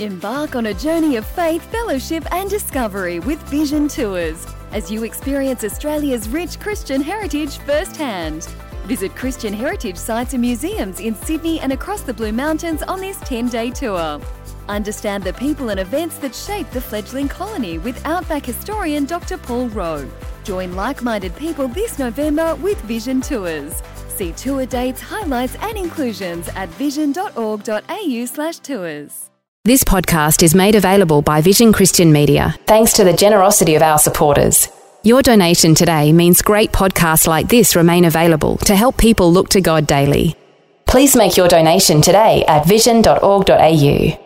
Embark on a journey of faith, fellowship, and discovery with Vision Tours as you experience Australia's rich Christian heritage firsthand. Visit Christian heritage sites and museums in Sydney and across the Blue Mountains on this 10 day tour. Understand the people and events that shaped the fledgling colony with Outback historian Dr. Paul Rowe. Join like minded people this November with Vision Tours. See tour dates, highlights, and inclusions at vision.org.au/slash tours. This podcast is made available by Vision Christian Media thanks to the generosity of our supporters. Your donation today means great podcasts like this remain available to help people look to God daily. Please make your donation today at vision.org.au.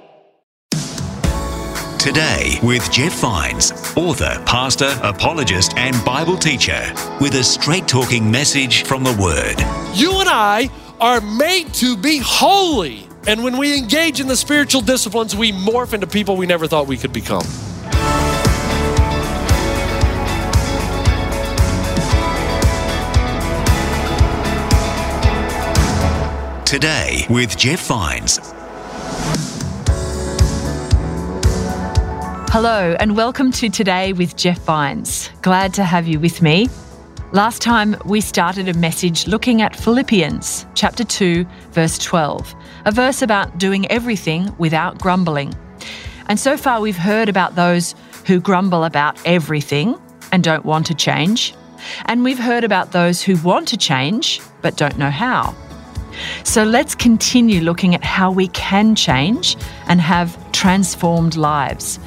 Today with Jeff Vines, author, pastor, apologist, and Bible teacher, with a straight talking message from the Word. You and I are made to be holy. And when we engage in the spiritual disciplines, we morph into people we never thought we could become. Today with Jeff Vines. Hello, and welcome to Today with Jeff Vines. Glad to have you with me. Last time we started a message looking at Philippians chapter 2, verse 12, a verse about doing everything without grumbling. And so far we've heard about those who grumble about everything and don't want to change. And we've heard about those who want to change but don't know how. So let's continue looking at how we can change and have transformed lives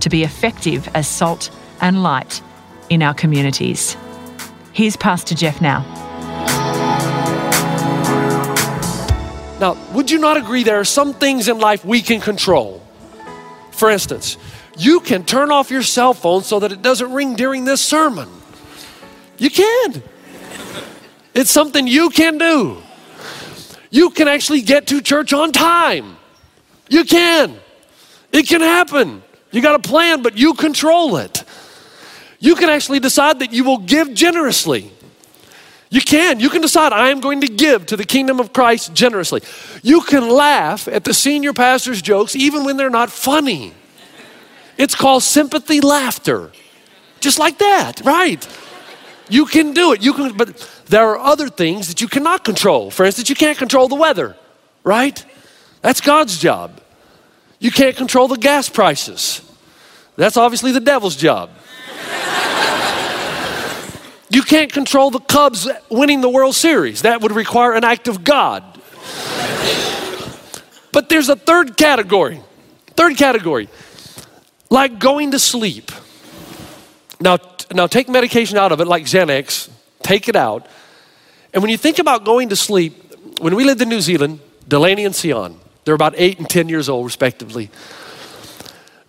to be effective as salt and light in our communities. Here's Pastor Jeff now. Now, would you not agree there are some things in life we can control? For instance, you can turn off your cell phone so that it doesn't ring during this sermon. You can. It's something you can do. You can actually get to church on time. You can. It can happen. You got a plan, but you control it. You can actually decide that you will give generously. You can. You can decide, I am going to give to the kingdom of Christ generously. You can laugh at the senior pastor's jokes even when they're not funny. It's called sympathy laughter. Just like that, right? You can do it. You can, but there are other things that you cannot control. For instance, you can't control the weather, right? That's God's job. You can't control the gas prices. That's obviously the devil's job. You can't control the Cubs winning the World Series. That would require an act of God. but there's a third category. Third category. Like going to sleep. Now, now take medication out of it, like Xanax, take it out. And when you think about going to sleep, when we lived in New Zealand, Delaney and Sion, they're about eight and 10 years old, respectively.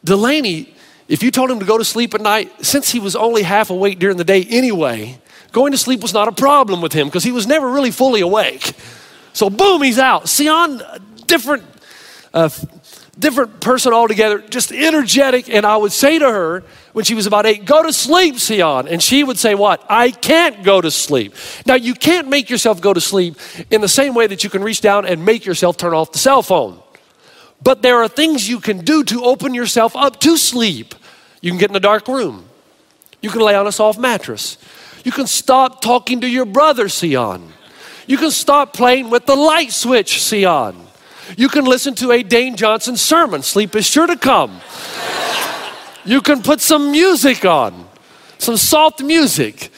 Delaney, if you told him to go to sleep at night, since he was only half awake during the day anyway, going to sleep was not a problem with him because he was never really fully awake. So, boom, he's out. Sion, different. Uh, different person altogether, just energetic. And I would say to her when she was about eight, Go to sleep, Sion. And she would say, What? I can't go to sleep. Now, you can't make yourself go to sleep in the same way that you can reach down and make yourself turn off the cell phone. But there are things you can do to open yourself up to sleep. You can get in a dark room, you can lay on a soft mattress, you can stop talking to your brother, Sion. You can stop playing with the light switch, Sion. You can listen to a Dane Johnson sermon. Sleep is sure to come. you can put some music on, some soft music.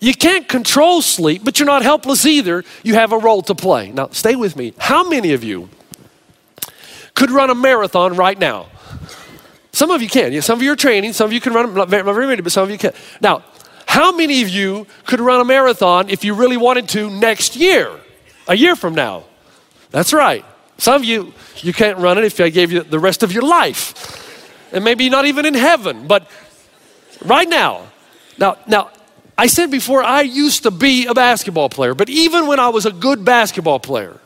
You can't control sleep, but you're not helpless either. You have a role to play. Now, stay with me. How many of you could run a marathon right now? Some of you can. Some of you are training. Some of you can run, not very, not very many, but some of you can. Now, how many of you could run a marathon if you really wanted to next year, a year from now? That's right. Some of you, you can't run it if I gave you the rest of your life. And maybe not even in heaven, but right now. Now, now, I said before, I used to be a basketball player, but even when I was a good basketball player,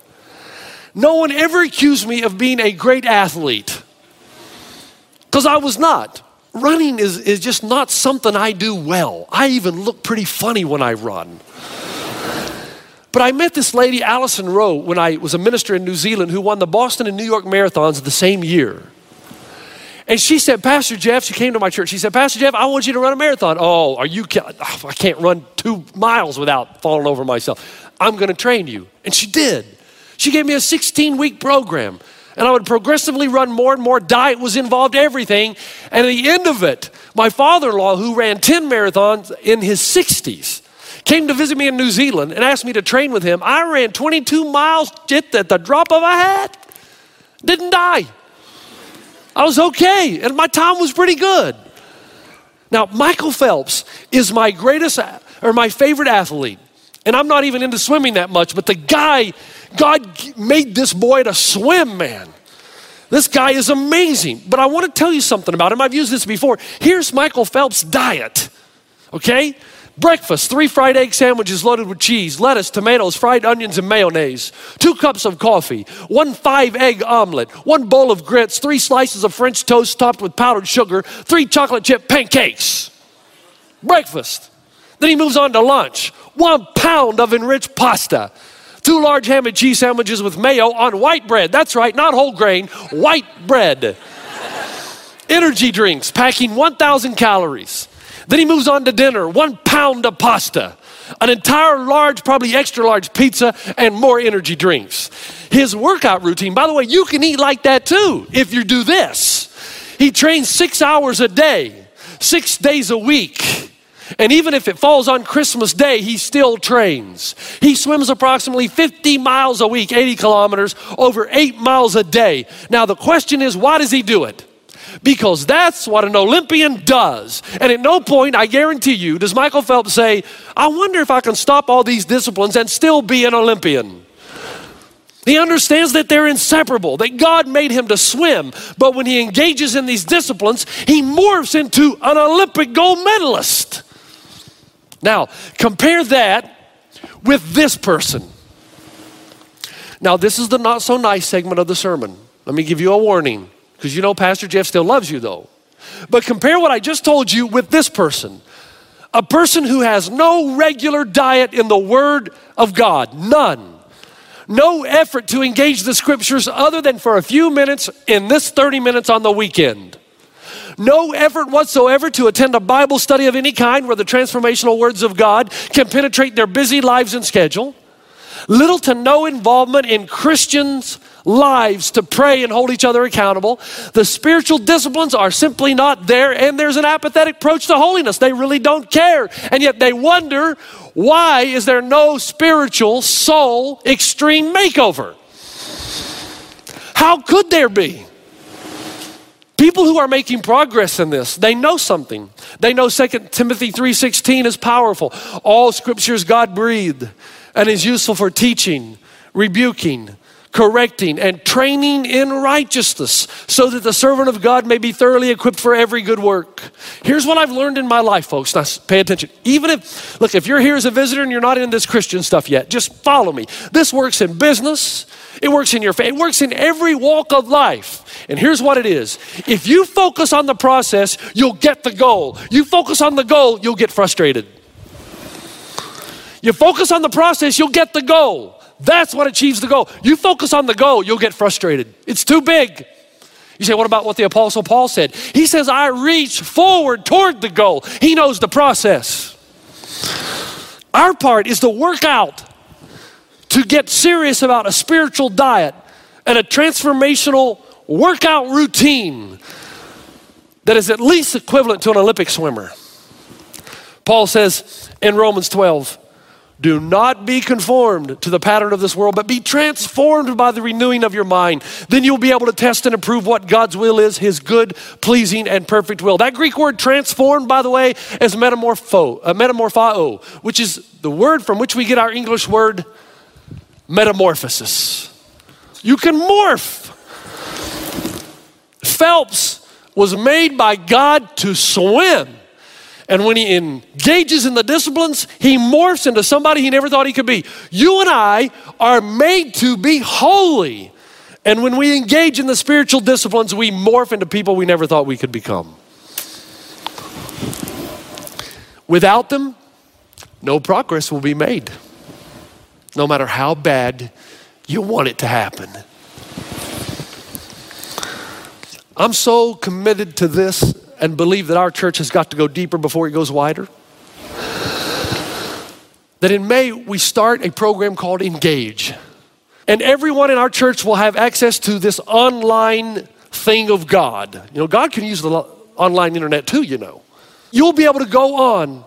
no one ever accused me of being a great athlete. Because I was not. Running is, is just not something I do well. I even look pretty funny when I run. But I met this lady, Allison Roe, when I was a minister in New Zealand who won the Boston and New York marathons the same year. And she said, Pastor Jeff, she came to my church. She said, Pastor Jeff, I want you to run a marathon. Oh, are you, ah, I can't run two miles without falling over myself. I'm going to train you. And she did. She gave me a 16 week program. And I would progressively run more and more. Diet was involved, everything. And at the end of it, my father in law, who ran 10 marathons in his 60s, came to visit me in New Zealand and asked me to train with him. I ran 22 miles at the drop of a hat. Didn't die. I was okay, and my time was pretty good. Now, Michael Phelps is my greatest or my favorite athlete. And I'm not even into swimming that much, but the guy, God made this boy to swim, man. This guy is amazing. But I want to tell you something about him. I've used this before. Here's Michael Phelps' diet, okay? Breakfast, three fried egg sandwiches loaded with cheese, lettuce, tomatoes, fried onions, and mayonnaise. Two cups of coffee, one five egg omelet, one bowl of grits, three slices of French toast topped with powdered sugar, three chocolate chip pancakes. Breakfast. Then he moves on to lunch. One pound of enriched pasta, two large ham and cheese sandwiches with mayo on white bread. That's right, not whole grain, white bread. Energy drinks, packing 1,000 calories. Then he moves on to dinner one pound of pasta, an entire large, probably extra large pizza, and more energy drinks. His workout routine, by the way, you can eat like that too if you do this. He trains six hours a day, six days a week. And even if it falls on Christmas Day, he still trains. He swims approximately 50 miles a week, 80 kilometers, over eight miles a day. Now, the question is, why does he do it? because that's what an Olympian does. And at no point, I guarantee you, does Michael Phelps say, I wonder if I can stop all these disciplines and still be an Olympian. He understands that they're inseparable, that God made him to swim, but when he engages in these disciplines, he morphs into an Olympic gold medalist. Now, compare that with this person. Now, this is the not so nice segment of the sermon. Let me give you a warning. Because you know Pastor Jeff still loves you though. But compare what I just told you with this person a person who has no regular diet in the Word of God, none. No effort to engage the scriptures other than for a few minutes in this 30 minutes on the weekend. No effort whatsoever to attend a Bible study of any kind where the transformational words of God can penetrate their busy lives and schedule. Little to no involvement in Christians' lives to pray and hold each other accountable. The spiritual disciplines are simply not there, and there's an apathetic approach to holiness. They really don't care. And yet they wonder why is there no spiritual soul extreme makeover? How could there be? People who are making progress in this, they know something. They know 2 Timothy 3:16 is powerful. All scriptures God breathed and is useful for teaching, rebuking, correcting, and training in righteousness, so that the servant of God may be thoroughly equipped for every good work. Here's what I've learned in my life, folks. Now, pay attention. Even if, look, if you're here as a visitor and you're not in this Christian stuff yet, just follow me. This works in business, it works in your faith, it works in every walk of life. And here's what it is if you focus on the process, you'll get the goal. You focus on the goal, you'll get frustrated. You focus on the process, you'll get the goal. That's what achieves the goal. You focus on the goal, you'll get frustrated. It's too big. You say, what about what the Apostle Paul said? He says, I reach forward toward the goal. He knows the process. Our part is to work out, to get serious about a spiritual diet and a transformational workout routine that is at least equivalent to an Olympic swimmer. Paul says in Romans 12, do not be conformed to the pattern of this world, but be transformed by the renewing of your mind. Then you'll be able to test and approve what God's will is, his good, pleasing, and perfect will. That Greek word transformed, by the way, is metamorpho, uh, metamorphao, which is the word from which we get our English word metamorphosis. You can morph. Phelps was made by God to swim. And when he engages in the disciplines, he morphs into somebody he never thought he could be. You and I are made to be holy. And when we engage in the spiritual disciplines, we morph into people we never thought we could become. Without them, no progress will be made, no matter how bad you want it to happen. I'm so committed to this and believe that our church has got to go deeper before it goes wider. That in May, we start a program called Engage. And everyone in our church will have access to this online thing of God. You know, God can use the online internet too, you know. You'll be able to go on,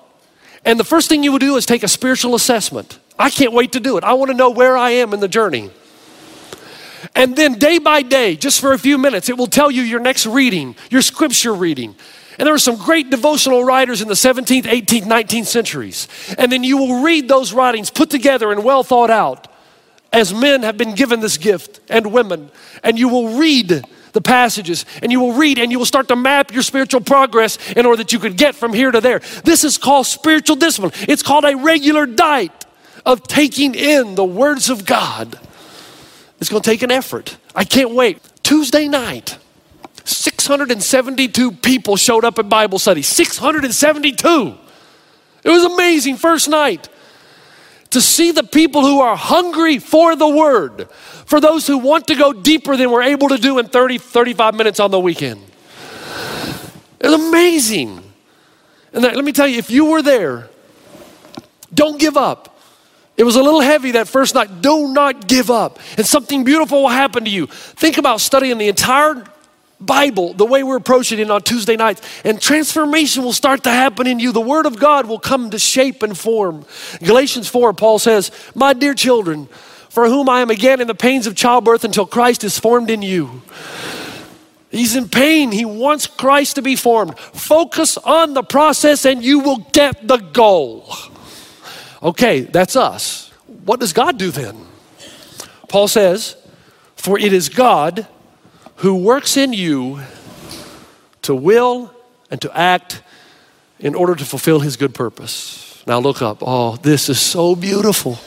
and the first thing you will do is take a spiritual assessment. I can't wait to do it. I want to know where I am in the journey. And then day by day, just for a few minutes, it will tell you your next reading, your scripture reading. And there were some great devotional writers in the 17th, 18th, 19th centuries. And then you will read those writings put together and well thought out as men have been given this gift and women. And you will read the passages and you will read and you will start to map your spiritual progress in order that you could get from here to there. This is called spiritual discipline. It's called a regular diet of taking in the words of God. It's going to take an effort. I can't wait. Tuesday night, 672 people showed up at Bible study. 672. It was amazing first night to see the people who are hungry for the word, for those who want to go deeper than we're able to do in 30, 35 minutes on the weekend. It's amazing. And that, let me tell you, if you were there, don't give up. It was a little heavy that first night. Do not give up, and something beautiful will happen to you. Think about studying the entire Bible the way we're approaching it on Tuesday nights, and transformation will start to happen in you. The Word of God will come to shape and form. Galatians 4, Paul says, My dear children, for whom I am again in the pains of childbirth until Christ is formed in you. He's in pain. He wants Christ to be formed. Focus on the process and you will get the goal. Okay, that's us. What does God do then? Paul says, For it is God who works in you to will and to act in order to fulfill his good purpose. Now look up. Oh, this is so beautiful.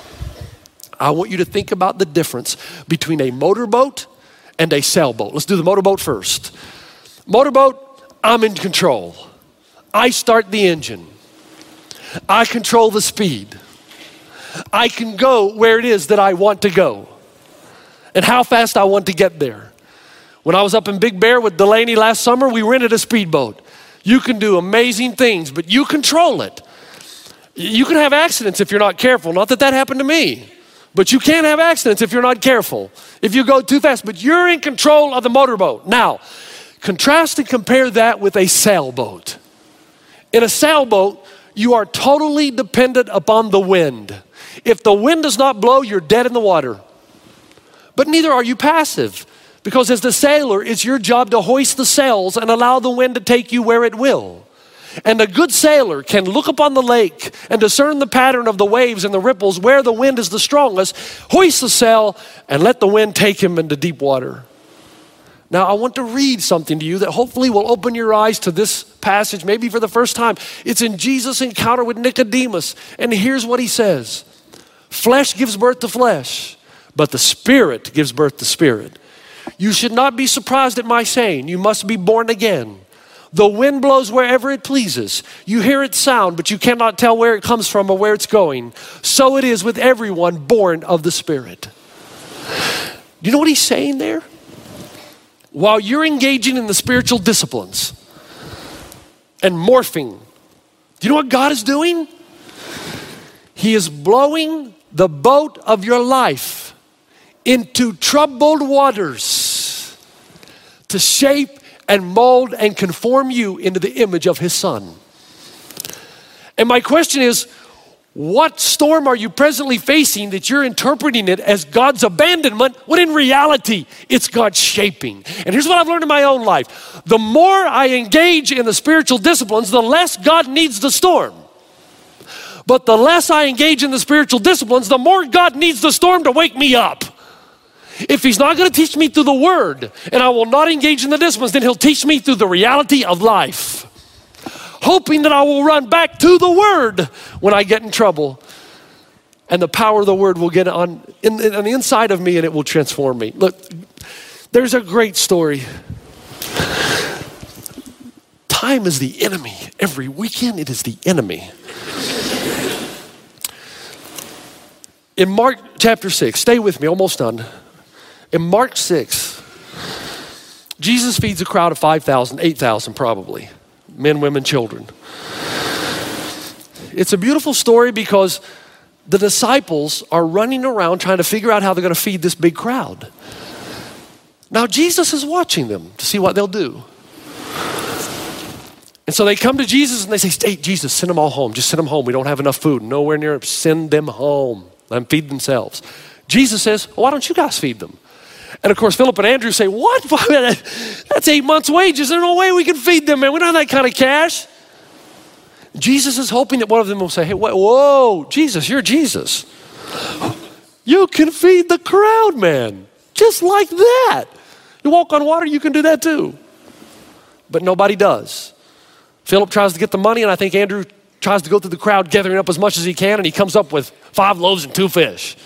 I want you to think about the difference between a motorboat and a sailboat. Let's do the motorboat first. Motorboat, I'm in control. I start the engine. I control the speed. I can go where it is that I want to go and how fast I want to get there. When I was up in Big Bear with Delaney last summer, we rented a speedboat. You can do amazing things, but you control it. You can have accidents if you're not careful. Not that that happened to me, but you can have accidents if you're not careful, if you go too fast, but you're in control of the motorboat. Now, contrast and compare that with a sailboat. In a sailboat, you are totally dependent upon the wind. If the wind does not blow, you're dead in the water. But neither are you passive, because as the sailor, it's your job to hoist the sails and allow the wind to take you where it will. And a good sailor can look upon the lake and discern the pattern of the waves and the ripples where the wind is the strongest, hoist the sail, and let the wind take him into deep water. Now, I want to read something to you that hopefully will open your eyes to this passage, maybe for the first time. It's in Jesus' encounter with Nicodemus. And here's what he says Flesh gives birth to flesh, but the Spirit gives birth to spirit. You should not be surprised at my saying, You must be born again. The wind blows wherever it pleases. You hear its sound, but you cannot tell where it comes from or where it's going. So it is with everyone born of the Spirit. Do you know what he's saying there? While you're engaging in the spiritual disciplines and morphing, do you know what God is doing? He is blowing the boat of your life into troubled waters to shape and mold and conform you into the image of His Son. And my question is, what storm are you presently facing that you're interpreting it as God's abandonment when in reality it's God's shaping? And here's what I've learned in my own life the more I engage in the spiritual disciplines, the less God needs the storm. But the less I engage in the spiritual disciplines, the more God needs the storm to wake me up. If He's not going to teach me through the Word and I will not engage in the disciplines, then He'll teach me through the reality of life, hoping that I will run back to the Word when I get in trouble. And the power of the Word will get on, in, in, on the inside of me and it will transform me. Look, there's a great story. Time is the enemy. Every weekend, it is the enemy. In Mark chapter 6, stay with me, almost done. In Mark 6, Jesus feeds a crowd of 5,000, 8,000 probably, men, women, children. It's a beautiful story because the disciples are running around trying to figure out how they're going to feed this big crowd. Now, Jesus is watching them to see what they'll do. And so they come to Jesus and they say, Hey, Jesus, send them all home. Just send them home. We don't have enough food. Nowhere near. Send them home. Let them feed themselves. Jesus says, well, Why don't you guys feed them? And of course, Philip and Andrew say, What? That's eight months' wages. There's no way we can feed them, man. We don't have that kind of cash. Jesus is hoping that one of them will say, Hey, whoa, Jesus, you're Jesus. You can feed the crowd, man. Just like that. You walk on water, you can do that too. But nobody does. Philip tries to get the money, and I think Andrew tries to go through the crowd gathering up as much as he can, and he comes up with five loaves and two fish.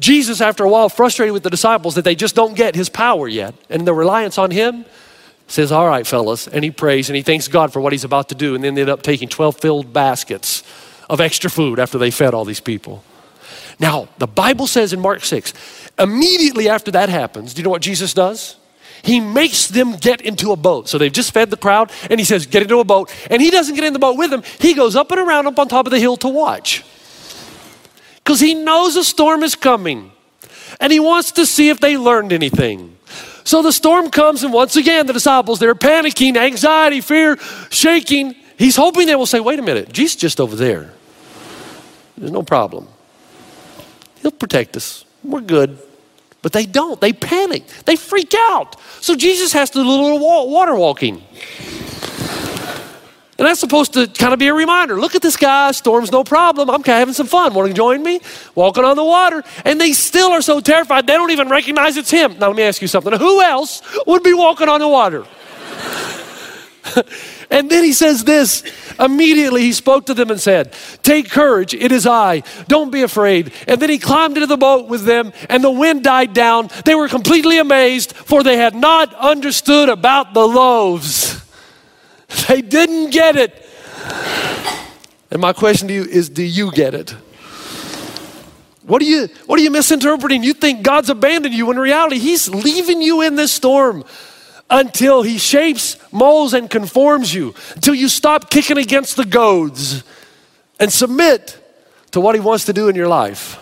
Jesus, after a while, frustrated with the disciples that they just don't get his power yet and the reliance on him, says, All right, fellas. And he prays and he thanks God for what he's about to do. And then they end up taking 12 filled baskets of extra food after they fed all these people. Now, the Bible says in Mark 6, immediately after that happens, do you know what Jesus does? He makes them get into a boat. So they've just fed the crowd, and he says, Get into a boat. And he doesn't get in the boat with them. He goes up and around up on top of the hill to watch. Because he knows a storm is coming, and he wants to see if they learned anything. So the storm comes, and once again, the disciples, they're panicking, anxiety, fear, shaking. He's hoping they will say, Wait a minute, Jesus just over there. There's no problem. He'll protect us. We're good. But they don't. They panic. They freak out. So Jesus has to do a little water walking. And that's supposed to kind of be a reminder. Look at this guy, storm's no problem. I'm kind of having some fun. Want to join me? Walking on the water. And they still are so terrified, they don't even recognize it's him. Now, let me ask you something. Who else would be walking on the water? and then he says this. Immediately he spoke to them and said, Take courage, it is I. Don't be afraid. And then he climbed into the boat with them, and the wind died down. They were completely amazed, for they had not understood about the loaves. They didn't get it. And my question to you is do you get it? What are you what are you misinterpreting? You think God's abandoned you in reality he's leaving you in this storm until he shapes, molds and conforms you until you stop kicking against the goads and submit to what he wants to do in your life.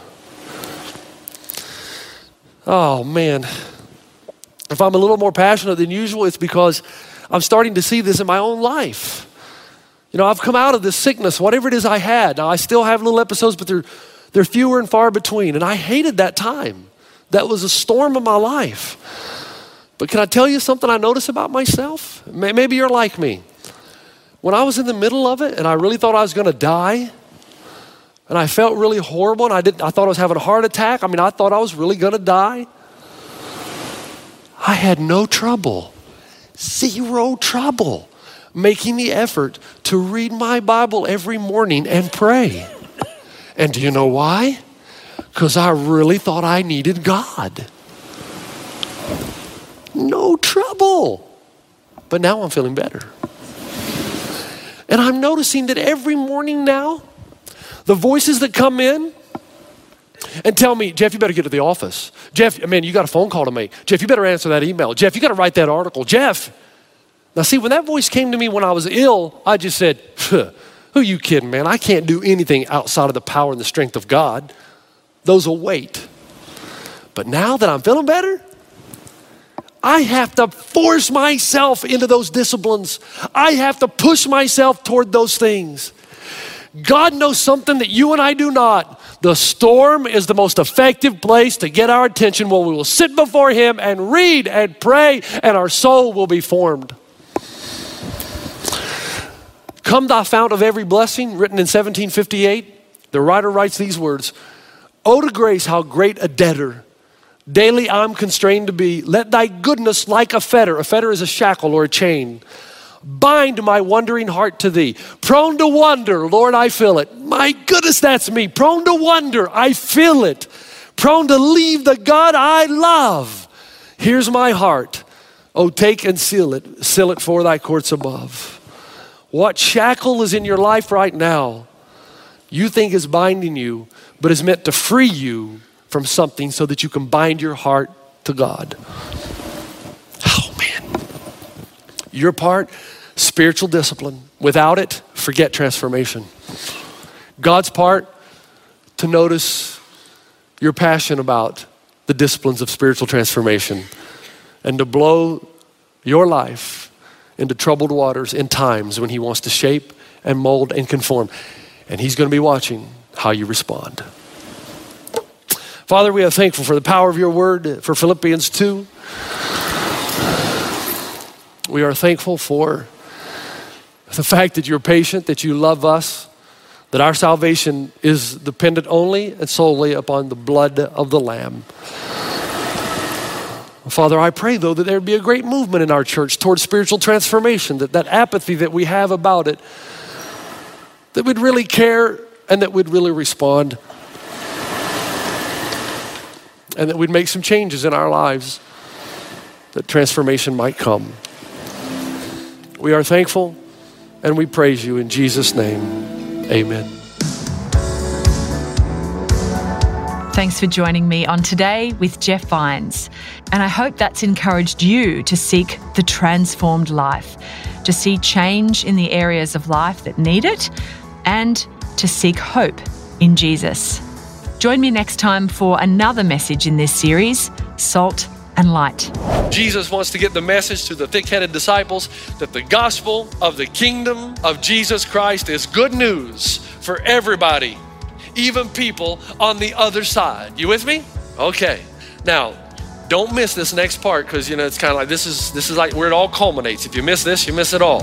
Oh man. If I'm a little more passionate than usual, it's because I'm starting to see this in my own life. You know, I've come out of this sickness, whatever it is I had. Now, I still have little episodes, but they're, they're fewer and far between. And I hated that time. That was a storm of my life. But can I tell you something I notice about myself? Maybe you're like me. When I was in the middle of it and I really thought I was going to die, and I felt really horrible, and I, didn't, I thought I was having a heart attack. I mean, I thought I was really going to die. I had no trouble zero trouble making the effort to read my Bible every morning and pray. And do you know why? Because I really thought I needed God. No trouble. But now I'm feeling better. And I'm noticing that every morning now, the voices that come in, and tell me, Jeff, you better get to the office. Jeff, man, you got a phone call to make. Jeff, you better answer that email. Jeff, you got to write that article. Jeff. Now, see, when that voice came to me when I was ill, I just said, Who you kidding, man? I can't do anything outside of the power and the strength of God. Those will wait. But now that I'm feeling better, I have to force myself into those disciplines. I have to push myself toward those things. God knows something that you and I do not. The storm is the most effective place to get our attention where we will sit before Him and read and pray, and our soul will be formed. Come, thou fount of every blessing, written in 1758. The writer writes these words Oh, to grace, how great a debtor daily I'm constrained to be. Let thy goodness, like a fetter, a fetter is a shackle or a chain Bind my wondering heart to thee. Prone to wonder, Lord, I feel it. My goodness, that's me. Prone to wonder, I feel it. Prone to leave the God I love. Here's my heart. Oh, take and seal it. Seal it for thy courts above. What shackle is in your life right now you think is binding you, but is meant to free you from something so that you can bind your heart to God? Oh, man. Your part, spiritual discipline. Without it, forget transformation. God's part, to notice your passion about the disciplines of spiritual transformation and to blow your life into troubled waters in times when He wants to shape and mold and conform. And He's going to be watching how you respond. Father, we are thankful for the power of your word, for Philippians 2. We are thankful for the fact that you're patient, that you love us, that our salvation is dependent only and solely upon the blood of the Lamb. Father, I pray though that there would be a great movement in our church towards spiritual transformation, that that apathy that we have about it, that we'd really care and that we'd really respond. And that we'd make some changes in our lives, that transformation might come. We are thankful and we praise you in Jesus' name. Amen. Thanks for joining me on Today with Jeff Vines. And I hope that's encouraged you to seek the transformed life, to see change in the areas of life that need it, and to seek hope in Jesus. Join me next time for another message in this series Salt and Light. Jesus wants to get the message to the thick headed disciples that the gospel of the kingdom of Jesus Christ is good news for everybody even people on the other side. You with me? Okay. Now, don't miss this next part because you know it's kind of like this is this is like where it all culminates. If you miss this, you miss it all.